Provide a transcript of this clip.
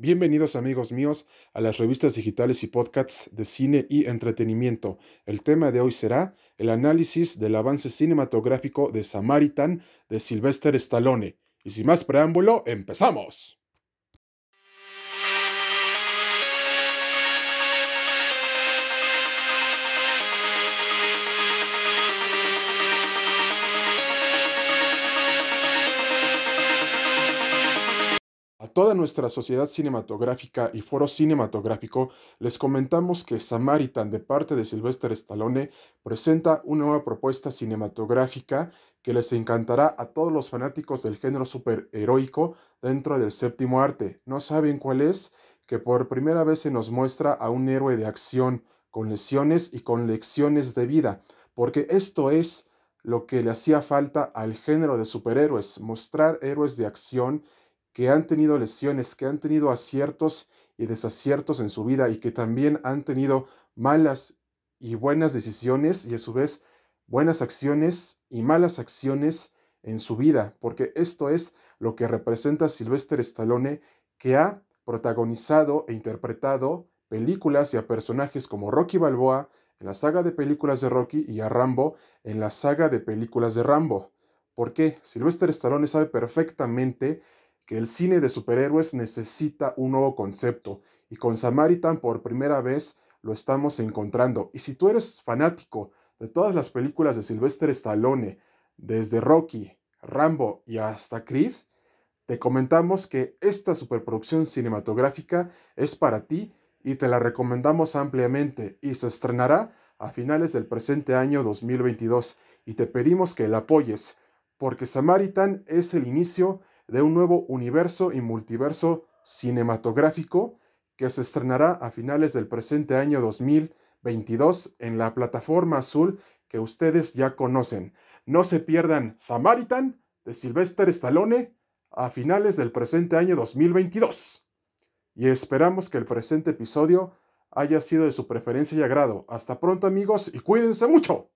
Bienvenidos amigos míos a las revistas digitales y podcasts de cine y entretenimiento. El tema de hoy será el análisis del avance cinematográfico de Samaritan de Sylvester Stallone. Y sin más preámbulo, empezamos. Toda nuestra sociedad cinematográfica y foro cinematográfico, les comentamos que Samaritan de parte de Sylvester Stallone presenta una nueva propuesta cinematográfica que les encantará a todos los fanáticos del género superheroico dentro del séptimo arte. ¿No saben cuál es? Que por primera vez se nos muestra a un héroe de acción con lesiones y con lecciones de vida, porque esto es lo que le hacía falta al género de superhéroes, mostrar héroes de acción que han tenido lesiones, que han tenido aciertos y desaciertos en su vida y que también han tenido malas y buenas decisiones y a su vez buenas acciones y malas acciones en su vida, porque esto es lo que representa Sylvester Stallone, que ha protagonizado e interpretado películas y a personajes como Rocky Balboa en la saga de películas de Rocky y a Rambo en la saga de películas de Rambo. ¿Por qué? Sylvester Stallone sabe perfectamente que el cine de superhéroes necesita un nuevo concepto y con Samaritan por primera vez lo estamos encontrando. Y si tú eres fanático de todas las películas de Sylvester Stallone, desde Rocky, Rambo y hasta Creed, te comentamos que esta superproducción cinematográfica es para ti y te la recomendamos ampliamente y se estrenará a finales del presente año 2022 y te pedimos que la apoyes porque Samaritan es el inicio de un nuevo universo y multiverso cinematográfico que se estrenará a finales del presente año 2022 en la plataforma azul que ustedes ya conocen. No se pierdan Samaritan de Sylvester Stallone a finales del presente año 2022. Y esperamos que el presente episodio haya sido de su preferencia y agrado. Hasta pronto amigos y cuídense mucho.